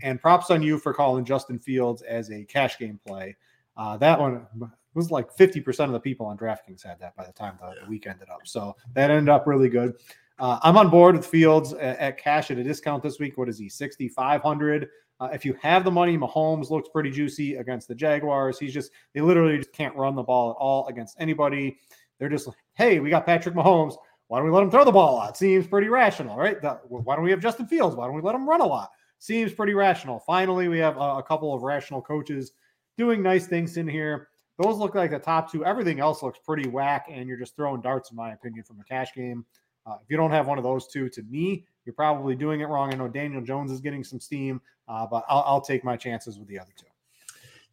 And props on you for calling Justin Fields as a cash game play. Uh, that one was like 50% of the people on DraftKings had that by the time the, the week ended up. So that ended up really good. Uh, I'm on board with Fields at, at, cash at a discount this week. What is he? 6,500. Uh, if you have the money, Mahomes looks pretty juicy against the Jaguars. He's just, they literally just can't run the ball at all against anybody. They're just like, hey, we got Patrick Mahomes. Why don't we let him throw the ball a lot? Seems pretty rational, right? The, why don't we have Justin Fields? Why don't we let him run a lot? Seems pretty rational. Finally, we have a, a couple of rational coaches doing nice things in here. Those look like the top two. Everything else looks pretty whack, and you're just throwing darts, in my opinion, from a cash game. Uh, if you don't have one of those two, to me, you're probably doing it wrong. I know Daniel Jones is getting some steam, uh, but I'll, I'll take my chances with the other two.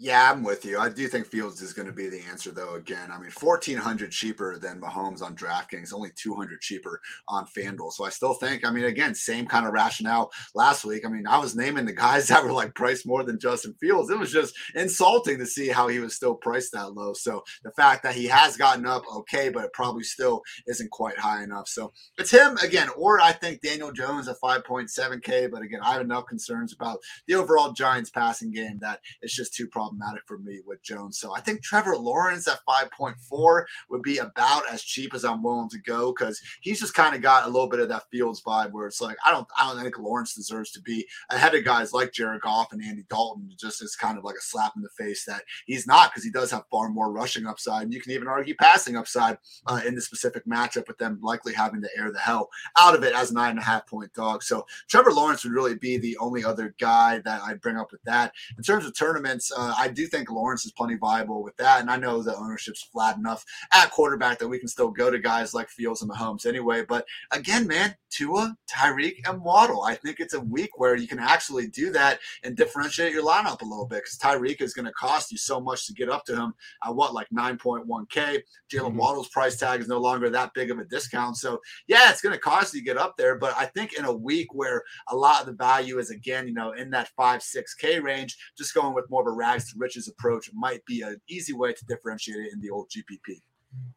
Yeah, I'm with you. I do think Fields is going to be the answer, though. Again, I mean, 1,400 cheaper than Mahomes on DraftKings, only 200 cheaper on FanDuel. So I still think, I mean, again, same kind of rationale last week. I mean, I was naming the guys that were like priced more than Justin Fields. It was just insulting to see how he was still priced that low. So the fact that he has gotten up, okay, but it probably still isn't quite high enough. So it's him again, or I think Daniel Jones at 5.7K. But again, I have enough concerns about the overall Giants passing game that it's just too problematic problematic for me with Jones. So I think Trevor Lawrence at 5.4 would be about as cheap as I'm willing to go because he's just kind of got a little bit of that Fields vibe where it's like I don't I don't think Lawrence deserves to be ahead of guys like Jared Goff and Andy Dalton. Just as kind of like a slap in the face that he's not because he does have far more rushing upside and you can even argue passing upside uh, in the specific matchup with them likely having to air the hell out of it as nine and a half point dog. So Trevor Lawrence would really be the only other guy that I'd bring up with that. In terms of tournaments, uh, I do think Lawrence is plenty viable with that. And I know the ownership's flat enough at quarterback that we can still go to guys like Fields and Mahomes anyway. But again, man, Tua, Tyreek, and Waddle. I think it's a week where you can actually do that and differentiate your lineup a little bit because Tyreek is going to cost you so much to get up to him at what, like 9.1K. Jalen mm-hmm. Waddle's price tag is no longer that big of a discount. So, yeah, it's going to cost you to get up there. But I think in a week where a lot of the value is, again, you know, in that 5, 6K range, just going with more of a rags to riches approach might be an easy way to differentiate it in the old GPP.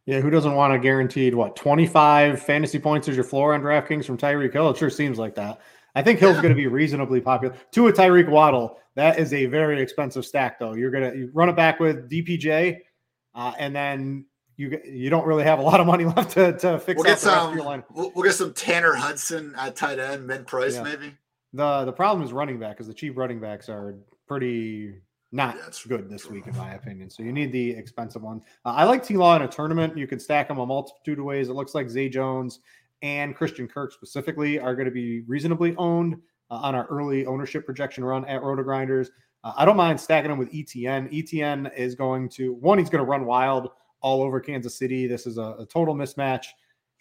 Yeah, who doesn't want a guaranteed what 25 fantasy points as your floor on DraftKings from Tyreek Hill? It sure seems like that. I think Hill's going to be reasonably popular. Tua Tyreek Waddle, that is a very expensive stack, though. You're going to you run it back with DPJ, uh, and then you you don't really have a lot of money left to, to fix we'll get some, we'll, we'll, get some Tanner Hudson at tight end, mid price, yeah. maybe. The the problem is running back because the cheap running backs are pretty not yeah, good this week, in my opinion. So you need the expensive one. Uh, I like T Law in a tournament. You can stack them a multitude of ways. It looks like Zay Jones and Christian Kirk specifically are going to be reasonably owned uh, on our early ownership projection run at RotoGrinders. Uh, I don't mind stacking them with Etienne. Etienne is going to one, he's going to run wild all over Kansas City. This is a, a total mismatch.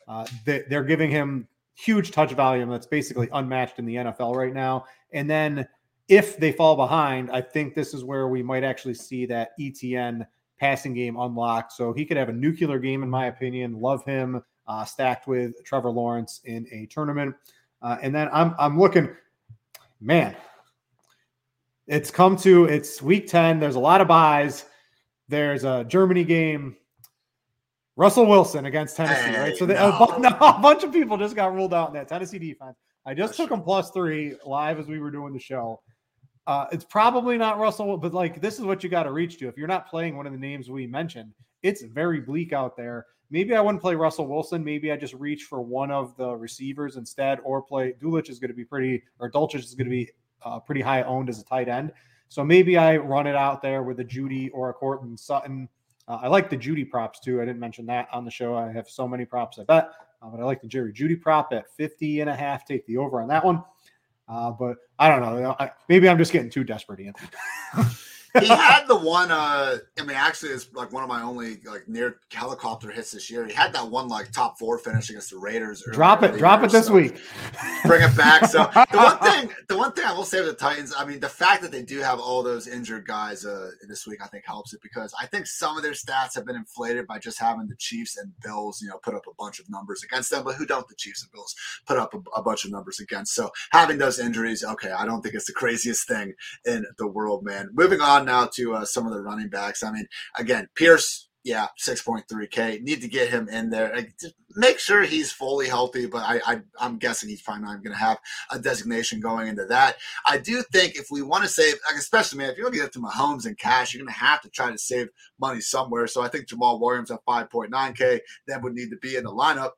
Uh, they, they're giving him huge touch volume that's basically unmatched in the NFL right now. And then if they fall behind, I think this is where we might actually see that Etienne passing game unlocked. So he could have a nuclear game, in my opinion. Love him uh, stacked with Trevor Lawrence in a tournament. Uh, and then I'm I'm looking, man. It's come to it's week 10. There's a lot of byes. There's a Germany game. Russell Wilson against Tennessee, right? So no. a, no, a bunch of people just got ruled out in that Tennessee defense. I just took them plus three live as we were doing the show. Uh, it's probably not Russell, but like this is what you got to reach to. If you're not playing one of the names we mentioned, it's very bleak out there. Maybe I wouldn't play Russell Wilson. Maybe I just reach for one of the receivers instead, or play Dulcich is going to be pretty, or Dulcich is going to be uh, pretty high owned as a tight end. So maybe I run it out there with a Jeudy or a Courtland Sutton. Uh, I like the Jeudy props too. I didn't mention that on the show. I have so many props I bet, uh, but I like the Jerry Jeudy prop at 50 and a half. Take the over on that one. Uh, but I don't know. I, maybe I'm just getting too desperate, Ian. he had the one. Uh, I mean, actually, it's like one of my only like near helicopter hits this year. He had that one like top four finish against the Raiders. Drop it, drop it this so week. Bring it back. So the one thing, the one thing I will say with the Titans, I mean, the fact that they do have all those injured guys uh, this week, I think helps it because I think some of their stats have been inflated by just having the Chiefs and Bills, you know, put up a bunch of numbers against them. But who don't the Chiefs and Bills put up a, a bunch of numbers against? So having those injuries, okay, I don't think it's the craziest thing in the world, man. Moving on on now to uh, some of the running backs. I mean, again, Pierce, yeah, 6.3K. Need to get him in there. Just make sure he's fully healthy, but I, I, am guessing he's probably not going to have a designation going into that. I do think if we want to save, especially, man, if you're looking at to Mahomes and cash, you're going to have to try to save money somewhere. So I think Jamaal Williams at 5.9K then would need to be in the lineup.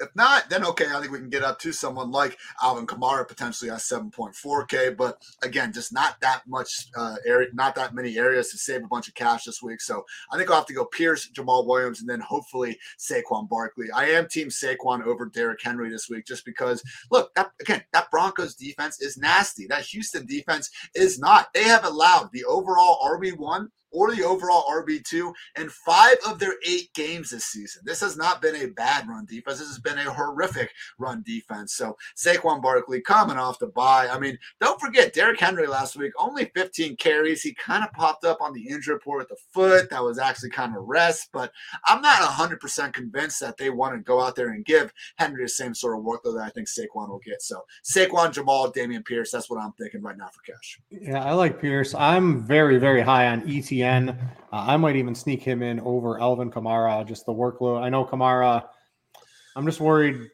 If not, then okay, I think we can get up to someone like Alvin Kamara potentially at 7.4K. But again, just not that much uh, area, not that many areas to save a bunch of cash this week. So I think I'll have to go Pierce, Jamaal Williams, and then hopefully Saquon Barkley. I am team Saquon over Derrick Henry this week just because look, that again, that Broncos defense is nasty. That Houston defense is not. They have allowed the overall RB1 or the overall RB2 in five of their eight games this season. This has not been a bad run defense. This has been a horrific run defense. So Saquon Barkley coming off the bye. I mean, don't forget Derrick Henry last week, only 15 carries. He kind of popped up on the injury report with the foot. That was actually kind of rest, but I'm not 100% convinced that they want to go out there and give Henry the same sort of workload that I think Saquon will get. So Saquon, Jamaal, Dameon Pierce, that's what I'm thinking right now for cash. Yeah, I like Pierce. I'm very, very high on Etienne. Uh, I might even sneak him in over Alvin Kamara, just the workload. I know Kamara, I'm just worried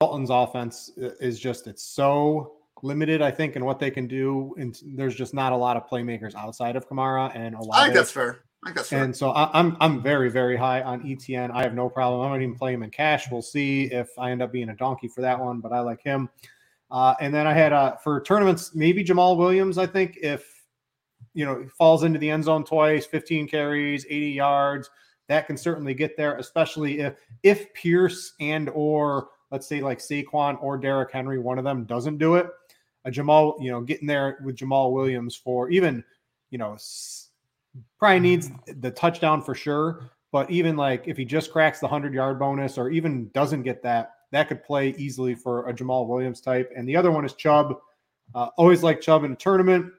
Dalton's offense is just, it's so limited, I think, in what they can do. And there's just not a lot of playmakers outside of Kamara and a lot. I think that's fair. I think that's fair. And so I, I'm I'm very very high on Etienne. I have no problem. I might even play him in cash. We'll see if I end up being a donkey for that one, but I like him. Uh, and then I had uh, for tournaments maybe Jamaal Williams. I think if you know falls into the end zone twice, 15 carries, 80 yards, that can certainly get there. Especially if if Pierce and or let's say like Saquon or Derrick Henry, one of them doesn't do it. A Jamaal, you know, getting there with Jamaal Williams for even you know probably needs the touchdown for sure. But even like if he just cracks the 100 yard bonus or even doesn't get that, that could play easily for a Jamaal Williams type. And the other one is Chubb. Uh, always like Chubb in a tournament.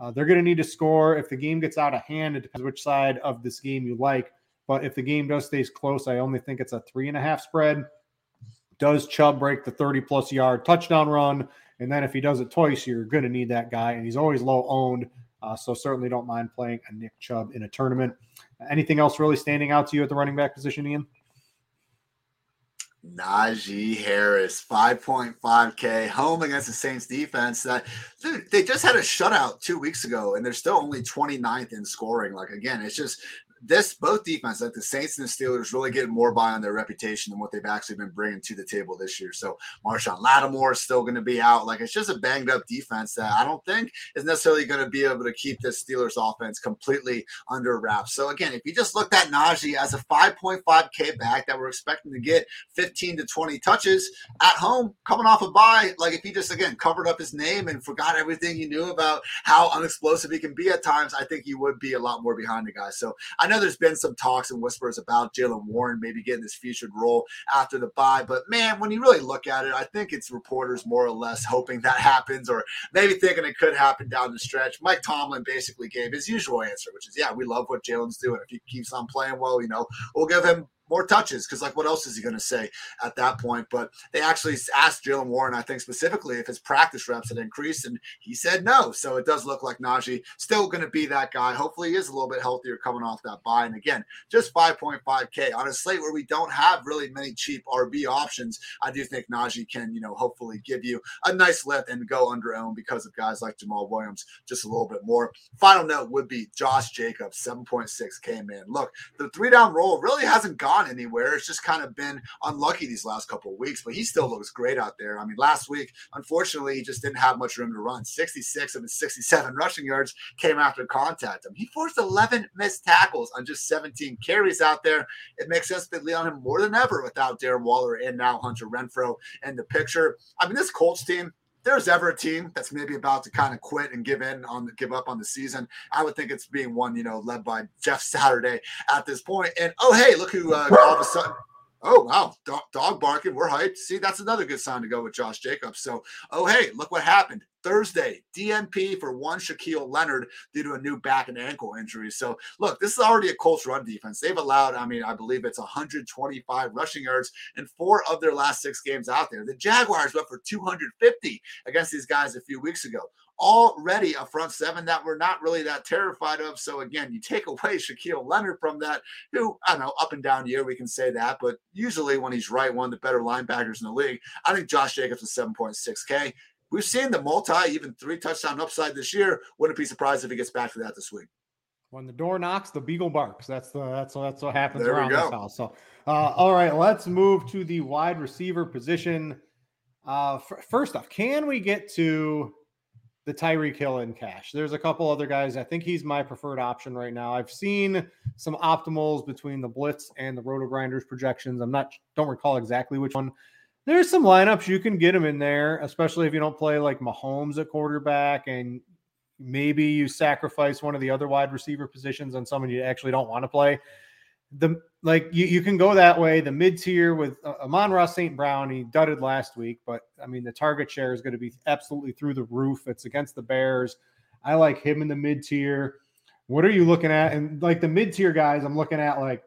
Uh, they're going to need to score. If the game gets out of hand, it depends which side of this game you like. But if the game does stays close, I only think it's a three and a half spread. Does Chubb break the 30 plus yard touchdown run? And then if he does it twice, you're going to need that guy. And he's always low owned. Uh, so certainly don't mind playing a Nick Chubb in a tournament. Anything else really standing out to you at the running back position, Ian? Najee Harris, 5.5K, home against the Saints defense. That dude, they just had a shutout two weeks ago, and they're still only 29th in scoring. Like again, it's just this both defense, like the Saints and the Steelers, really getting more by on their reputation than what they've actually been bringing to the table this year. So Marshon Lattimore is still going to be out. Like it's just a banged up defense that I don't think is necessarily going to be able to keep this Steelers offense completely under wraps. So again, if you just looked at Najee as a 5.5K back that we're expecting to get 15 to 20 touches at home, coming off a bye, like if he just again covered up his name and forgot everything you knew about how unexplosive he can be at times, I think he would be a lot more behind the guy. So I know there's been some talks and whispers about Jaylen Warren maybe getting this featured role after the bye, but man, when you really look at it, I think it's reporters more or less hoping that happens or maybe thinking it could happen down the stretch. Mike Tomlin basically gave his usual answer, which is, yeah, we love what Jaylen's doing. If he keeps on playing well, you know, we'll give him more touches because like what else is he going to say at that point? But they actually asked Jaylen Warren I think specifically if his practice reps had increased and he said no. So it does look like Najee still going to be that guy. Hopefully he is a little bit healthier coming off that bye. and again just 5.5k on a slate where we don't have really many cheap RB options I do think Najee can you know hopefully give you a nice lift and go under own because of guys like Jamaal Williams just a little bit more. Final note would be Josh Jacobs 7.6k man. Look the three down roll really hasn't gone gone anywhere. It's just kind of been unlucky these last couple of weeks, but he still looks great out there. I mean, last week, unfortunately, he just didn't have much room to run. 66 of his 67 rushing yards came after contact. Mean, he forced 11 missed tackles on just 17 carries out there. It makes sense to lean on him more than ever without Darren Waller and now Hunter Renfrow in the picture. I mean, this Colts team, there's ever a team that's maybe about to kind of quit and give in on give up on the season, I would think it's being one, you know, led by Jeff Saturday at this point. And oh, hey, look who uh, all of a sudden Oh wow, dog, dog, barking. We're hyped. See, that's another good sign to go with Josh Jacobs. So, oh hey, look what happened Thursday. DNP for one Shaquille Leonard due to a new back and ankle injury. So, look, this is already a Colts run defense. They've allowed, I mean, I believe it's 125 rushing yards in four of their last six games out there. The Jaguars went for 250 against these guys a few weeks ago already a front seven that we're not really that terrified of. So again, you take away Shaquille Leonard from that, who I don't know, up and down year, we can say that, but usually when he's right, one of the better linebackers in the league. I think Josh Jacobs is 7.6K. We've seen the multi, even three touchdown upside this year. Wouldn't be surprised if he gets back to that this week. When the door knocks, the beagle barks. That's the that's that's what happens there around this house. So, uh, all right, let's move to the wide receiver position. Uh, f- first off, can we get to the Tyreek Hill in cash. There's a couple other guys. I think he's my preferred option right now. I've seen some optimals between the Blitz and the RotoGrinders projections. I'm not don't recall exactly which one. There's some lineups you can get him in there, especially if you don't play like Mahomes at quarterback and maybe you sacrifice one of the other wide receiver positions on someone you actually don't want to play. The like you, you can go that way. The mid tier with uh, Amon-Ra St. Brown, he dudded last week, but I mean the target share is going to be absolutely through the roof. It's against the Bears. I like him in the mid tier. What are you looking at? And like the mid tier guys, I'm looking at like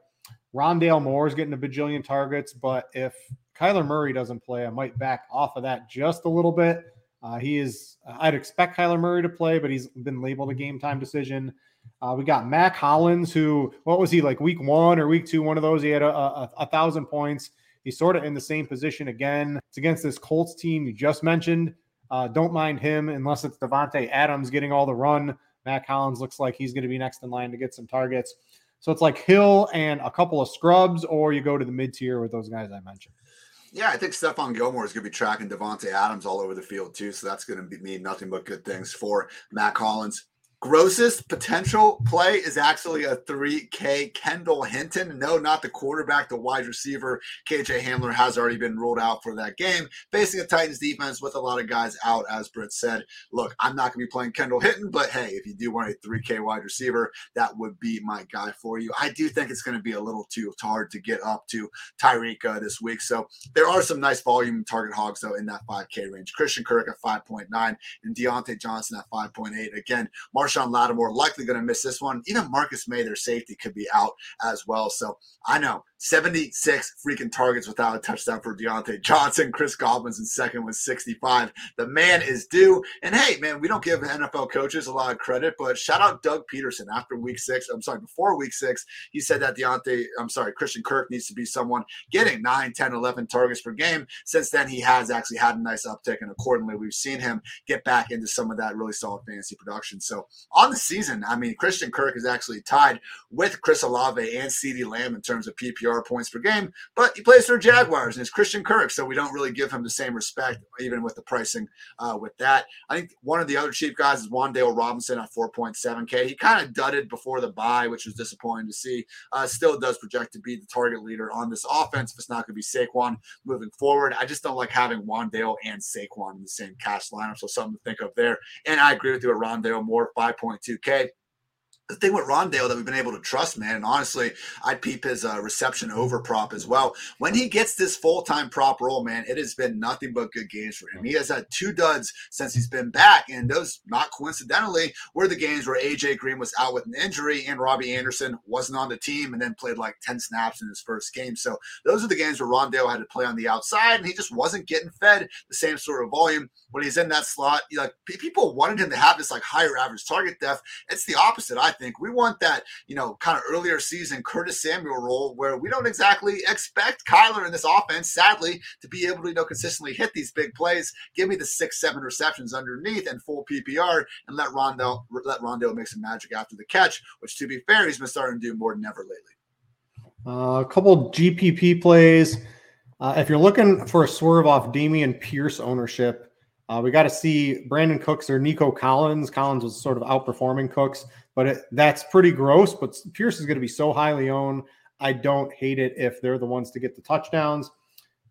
Rondale Moore is getting a bajillion targets, but if Kyler Murray doesn't play, I might back off of that just a little bit. Uh, he is, I'd expect Kyler Murray to play, but he's been labeled a game time decision. Uh, we got Mack Hollins, who, what was he like week one or week two? One of those, he had a, a, a thousand points. He's sort of in the same position again. It's against this Colts team you just mentioned. Uh, don't mind him unless it's Davante Adams getting all the run. Mack Hollins looks like he's going to be next in line to get some targets. So it's like Hill and a couple of scrubs, or you go to the mid tier with those guys I mentioned. Yeah, I think Stephon Gilmore is going to be tracking Davante Adams all over the field too, so that's going to be, mean nothing but good things for Mack Hollins. Grossest potential play is actually a 3K Kendall Hinton. No, not the quarterback, the wide receiver. KJ Hamler has already been ruled out for that game, facing a Titans defense with a lot of guys out, as Brit said. Look, I'm not going to be playing Kendall Hinton, but hey, if you do want a 3K wide receiver, that would be my guy for you. I do think it's going to be a little too hard to get up to Tyreek uh, this week. So there are some nice volume target hogs, though, in that 5K range. Christian Kirk at 5.9 and Diontae Johnson at 5.8. Again, Marshall Marshon Lattimore likely going to miss this one. Even Marcus Maye, their safety, could be out as well. So I know 76 freaking targets without a touchdown for Diontae Johnson. Chris Godwin's in second with 65. The man is due. And hey, man, we don't give NFL coaches a lot of credit, but shout out Doug Pederson after week six. I'm sorry, before week six, he said that Diontae, I'm sorry, Christian Kirk needs to be someone getting 9, 10, 11 targets per game. Since then, he has actually had a nice uptick. And accordingly, we've seen him get back into some of that really solid fantasy production. So on the season, I mean, Christian Kirk is actually tied with Chris Olave and CeeDee Lamb in terms of PPR points per game, but he plays for Jaguars and it's Christian Kirk, so we don't really give him the same respect, even with the pricing uh, with that. I think one of the other cheap guys is Wan'Dale Robinson at 4.7K. He kind of dudded before the bye, which was disappointing to see. Uh, still does project to be the target leader on this offense if it's not going to be Saquon moving forward. I just don't like having Wan'Dale and Saquon in the same cash lineup, so something to think of there. And I agree with you at Rondale Moore, 5.2K the thing with Rondale that we've been able to trust, man, and honestly, I'd peep his uh, reception over prop as well. When he gets this full time prop role, man, it has been nothing but good games for him. He has had two duds since he's been back, and those, not coincidentally, were the games where AJ Green was out with an injury and Robbie Anderson wasn't on the team and then played like 10 snaps in his first game. So those are the games where Rondale had to play on the outside, and he just wasn't getting fed the same sort of volume when he's in that slot. Like people wanted him to have this like higher average target depth. It's the opposite, I think think. We want that, you know, kind of earlier season Curtis Samuel role where we don't exactly expect Kyler in this offense, sadly, to be able to, you know, consistently hit these big plays. Give me the six, seven receptions underneath and full PPR and let Rondo let Rondo make some magic after the catch, which to be fair, he's been starting to do more than ever lately. Uh, a couple GPP plays. Uh, if you're looking for a swerve off Dameon Pierce ownership, uh, we got to see Brandin Cooks or Nico Collins. Collins was sort of outperforming Cooks, but it, that's pretty gross. But Pierce is going to be so highly owned. I don't hate it if they're the ones to get the touchdowns.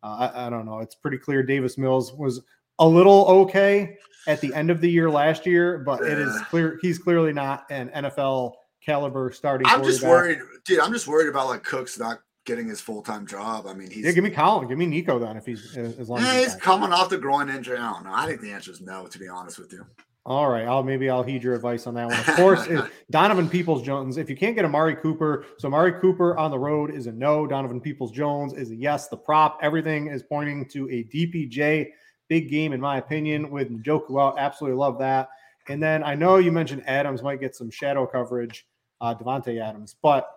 Uh, I, I, don't know. It's pretty clear Davis Mills was a little okay at the end of the year last year, but it is clear he's clearly not an NFL caliber starting. I'm just worried, dude. I'm just worried about like Cooks not getting his full time job. I mean, he's yeah. Give me Colin. Give me Nico then if he's as long. Yeah, as he's, he's coming off the groin injury. I don't know. I think the answer is no. To be honest with you. All right, I'll maybe I'll heed your advice on that one. Of course, Donovan Peoples Jones. If you can't get Amari Cooper, so Amari Cooper on the road is a no. Donovan Peoples Jones is a yes. The prop, everything is pointing to a DPJ big game in my opinion with Njoku out. Absolutely love that. And then I know you mentioned Adams might get some shadow coverage, uh, Adams, but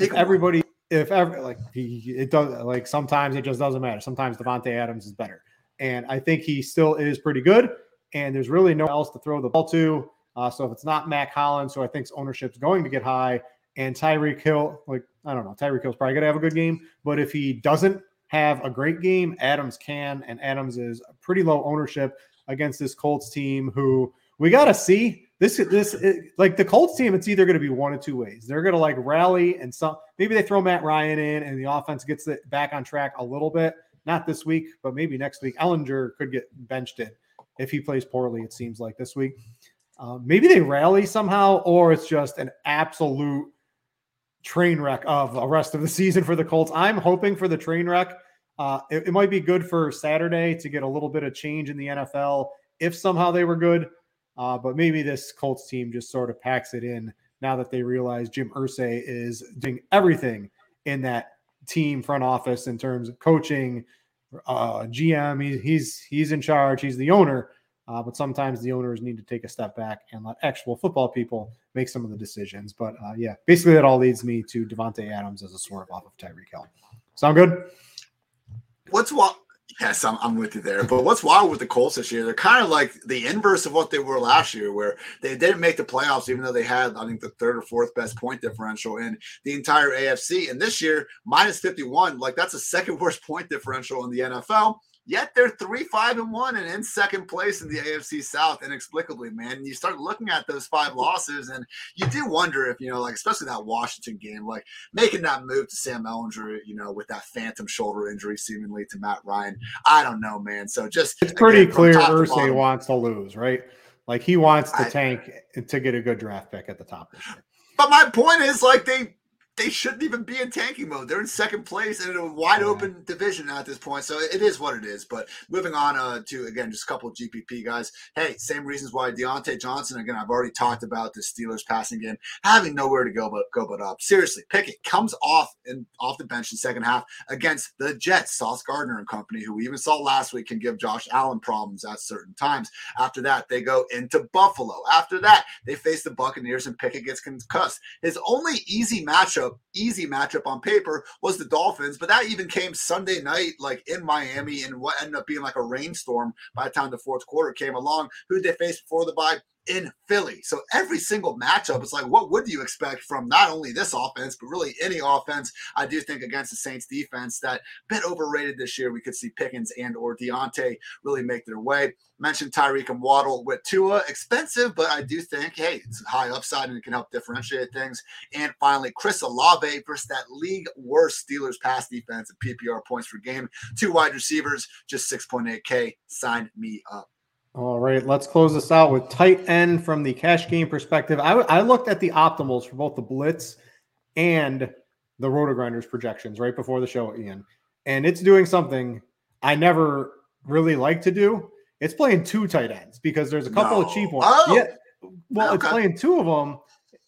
everybody if ever like he it does like sometimes it just doesn't matter. Sometimes Davante Adams is better, and I think he still is pretty good. And there's really no else to throw the ball to. Uh, so if it's not Mack Hollins, who I think ownership's going to get high, and Tyreek Hill, like I don't know, Tyreek Hill's probably gonna have a good game, but if he doesn't have a great game, Adams can, and Adams is pretty low ownership against this Colts team who we got to see this this it, like the Colts team, it's either going to be one of two ways. They're going to like rally and some maybe they throw Matt Ryan in and the offense gets it back on track a little bit. Not this week, but maybe next week. Ehlinger could get benched in if he plays poorly. It seems like this week. Uh, maybe they rally somehow, or it's just an absolute train wreck of the rest of the season for the Colts. I'm hoping for the train wreck. Uh, it, it, might be good for Saturday to get a little bit of change in the NFL if somehow they were good. Uh, but maybe this Colts team just sort of packs it in now that they realize Jim Irsay is doing everything in that team front office in terms of coaching, uh, GM. He, he's he's in charge. He's the owner. Uh, but sometimes the owners need to take a step back and let actual football people make some of the decisions. But uh, yeah, basically that all leads me to Davante Adams as a swerve off of Tyreek Hill. Sound good? What's what? Yes, I'm, I'm with you there. But what's wild with the Colts this year? They're kind of like the inverse of what they were last year, where they didn't make the playoffs, even though they had, I think, the third or fourth best point differential in the entire AFC. And this year, minus 51, like that's the second worst point differential in the NFL. Yet they're three, five, and one, and in second place in the AFC South inexplicably, man. And you start looking at those five losses, and you do wonder if you know, like especially that Washington game, like making that move to Sam Ehlinger, you know, with that phantom shoulder injury seemingly to Matt Ryan. I don't know, man. So just it's pretty again, clear Irsay wants to lose, right? Like he wants to I, tank to get a good draft pick at the top. But my point is, like they they shouldn't even be in tanking mode. They're in second place in a wide open division at this point. So it is what it is. But moving on uh, to, again, just a couple of GPP guys. Hey, same reasons why Diontae Johnson, again, I've already talked about the Steelers passing game, having nowhere to go but go but up. Seriously, Pickett comes off and off the bench in second half against the Jets, Sauce Gardner and company, who we even saw last week can give Josh Allen problems at certain times. After that, they go into Buffalo. After that, they face the Buccaneers and Pickett gets concussed. His only easy matchup matchup, easy matchup on paper was the Dolphins, but that even came Sunday night, like in Miami, and what ended up being like a rainstorm by the time the fourth quarter came along. Who did they face before the bye? In Philly. So every single matchup is like, what would you expect from not only this offense, but really any offense? I do think against the Saints defense that bit overrated this year. We could see Pickens and or Diontae really make their way. Mentioned Tyreek and Waddle with Tua, expensive, but I do think, hey, it's high upside and it can help differentiate things. And finally, Chris Olave versus that league worst Steelers pass defense at PPR points per game. Two wide receivers, just 6.8K. Sign me up. All right, let's close this out with tight end from the cash game perspective. I, I looked at the optimals for both the blitz and the RotoGrinders projections right before the show, Ian, and it's doing something I never really like to do. It's playing two tight ends because there's a couple no. of cheap ones. Oh. Yeah, well, okay. it's playing two of them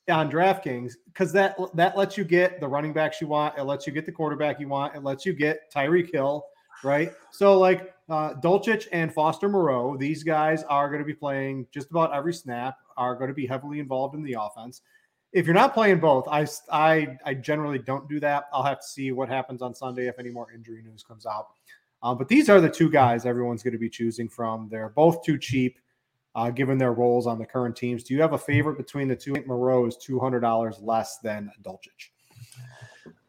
on DraftKings because that that lets you get the running backs you want. It lets you get the quarterback you want. It lets you get Tyreek Hill, right? So like uh, Dulcich and Foster Moreau, these guys are going to be playing just about every snap, are going to be heavily involved in the offense. If you're not playing both, I, I, I generally don't do that. I'll have to see what happens on Sunday if any more injury news comes out. Um, but these are the two guys everyone's going to be choosing from. They're both too cheap, uh, given their roles on the current teams. Do you have a favorite between the two? Moreau is two hundred dollars less than Dulcich.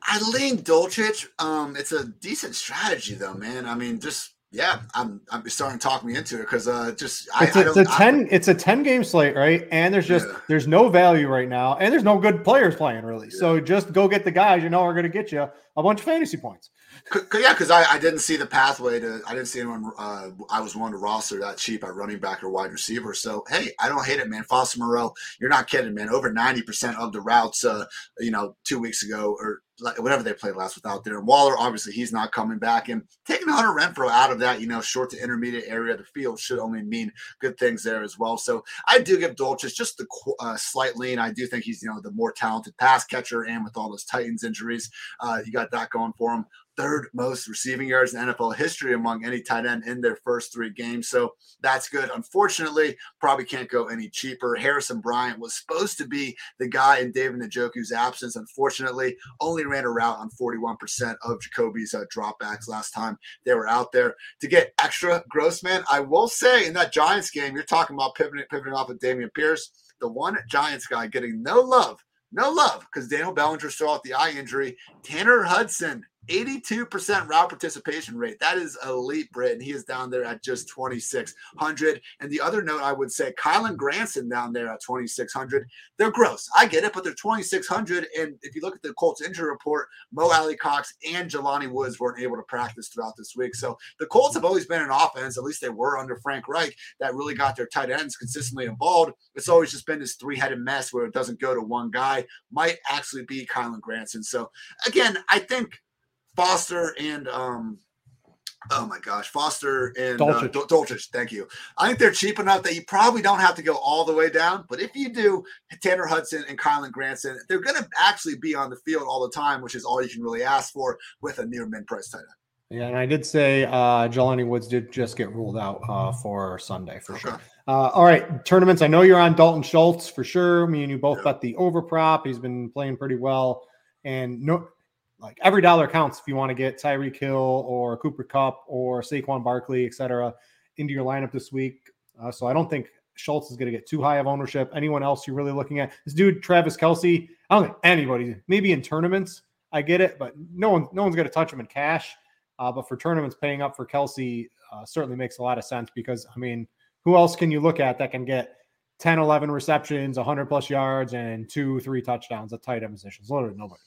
I lean Dulcich. Um, it's a decent strategy, though, man. I mean, just yeah, I'm I'm starting to talk me into it because uh just it's I, a, it's a ten I, it's a ten game slate, right? And there's just yeah. there's no value right now, and there's no good players playing really. Yeah. So just go get the guys you know are going to get you a bunch of fantasy points. Cause, yeah, because I, I didn't see the pathway to I didn't see anyone. Uh, I was one to roster that cheap at running back or wide receiver. So hey, I don't hate it, man. Foster Moreau, you're not kidding, man. Over ninety percent of the routes, uh, you know, two weeks ago or whatever they played last without there. And Waller, obviously, he's not coming back. And taking Hunter Renfrow out of that, you know, short to intermediate area of the field should only mean good things there as well. So I do give Dulcich just the uh, slight lean. I do think he's, you know, the more talented pass catcher. And with all those Titans injuries, uh, you got that going for him third most receiving yards in NFL history among any tight end in their first three games. So that's good. Unfortunately, probably can't go any cheaper. Harrison Bryant was supposed to be the guy in David Njoku's absence. Unfortunately, only ran a route on 41% of Jacoby's uh, dropbacks last time they were out there. To get extra gross, man, I will say in that Giants game, you're talking about pivoting, pivoting off of Dameon Pierce, the one Giants guy getting no love no love because Daniel Bellinger still out the eye injury. Tanner Hudson 82% route participation rate. That is elite, Brit, he is down there at just 2,600. And the other note I would say, Kylen Granson down there at 2,600. They're gross. I get it, but they're 2,600. And if you look at the Colts injury report, Mo Alie-Cox and Jelani Woods weren't able to practice throughout this week. So the Colts have always been an offense, at least they were under Frank Reich, that really got their tight ends consistently involved. It's always just been this three headed mess where it doesn't go to one guy. Might actually be Kylen Granson. So again, I think Foster and um, oh my gosh, Foster and. Uh, Dulcich. Thank you. I think they're cheap enough that you probably don't have to go all the way down. But if you do, Tanner Hudson and Kylen Granson, they're going to actually be on the field all the time, which is all you can really ask for with a near mid price tight end. Yeah, and I did say uh Jelani Woods did just get ruled out uh, for Sunday for okay. sure. Uh, all right, tournaments. I know you're on Dalton Schultz for sure. Me and you both yeah. bet the over prop. He's been playing pretty well, and no, like every dollar counts if you want to get Tyreek Hill or Cooper Kupp or Saquon Barkley, et cetera, into your lineup this week. Uh, so I don't think Schultz is going to get too high of ownership. Anyone else you're really looking at? This dude, Travis Kelce, I don't think anybody. Maybe in tournaments, I get it, but no one, no one's going to touch him in cash. Uh, but for tournaments, paying up for Kelce uh, certainly makes a lot of sense because I mean, who else can you look at that can get 10, 11 receptions, 100 plus yards, and two, three touchdowns at tight end positions? Literally nobody.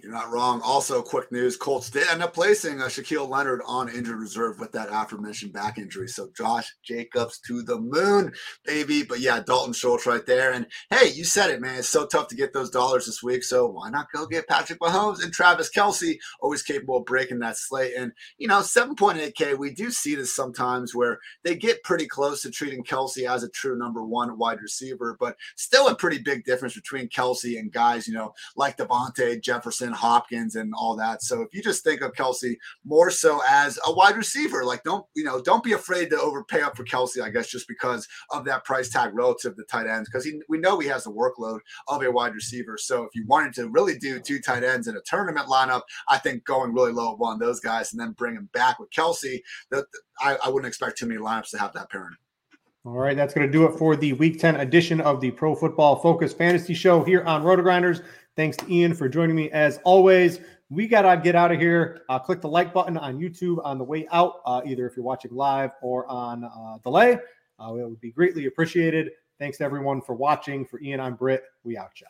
You're not wrong. Also, quick news: Colts did end up placing uh, Shaquille Leonard on injured reserve with that aforementioned back injury. So Josh Jacobs to the moon, baby. But yeah, Dalton Schultz right there. And hey, you said it, man. It's so tough to get those dollars this week. So why not go get Patrick Mahomes and Travis Kelce? always capable of breaking that slate? And you know, 7.8K. We do see this sometimes where they get pretty close to treating Kelce as a true number one wide receiver, but still a pretty big difference between Kelce and guys, you know, like Davante Jefferson. Jefferson, Hopkins, and all that. So if you just think of Kelce more so as a wide receiver, like don't you know, don't be afraid to overpay up for Kelce. I guess just because of that price tag relative to tight ends, because we know he has the workload of a wide receiver. So if you wanted to really do two tight ends in a tournament lineup, I think going really low on those guys and then bring him back with Kelce, that I, I wouldn't expect too many lineups to have that pairing. All right, that's going to do it for the Week 10 edition of the Pro Football Focus Fantasy Show here on RotoGrinders. Thanks to Ian for joining me as always. We got to get out of here. Uh, click the like button on YouTube on the way out, uh, either if you're watching live or on uh, delay. Uh, it would be greatly appreciated. Thanks to everyone for watching. For Ian, I'm Brit. We out, ya.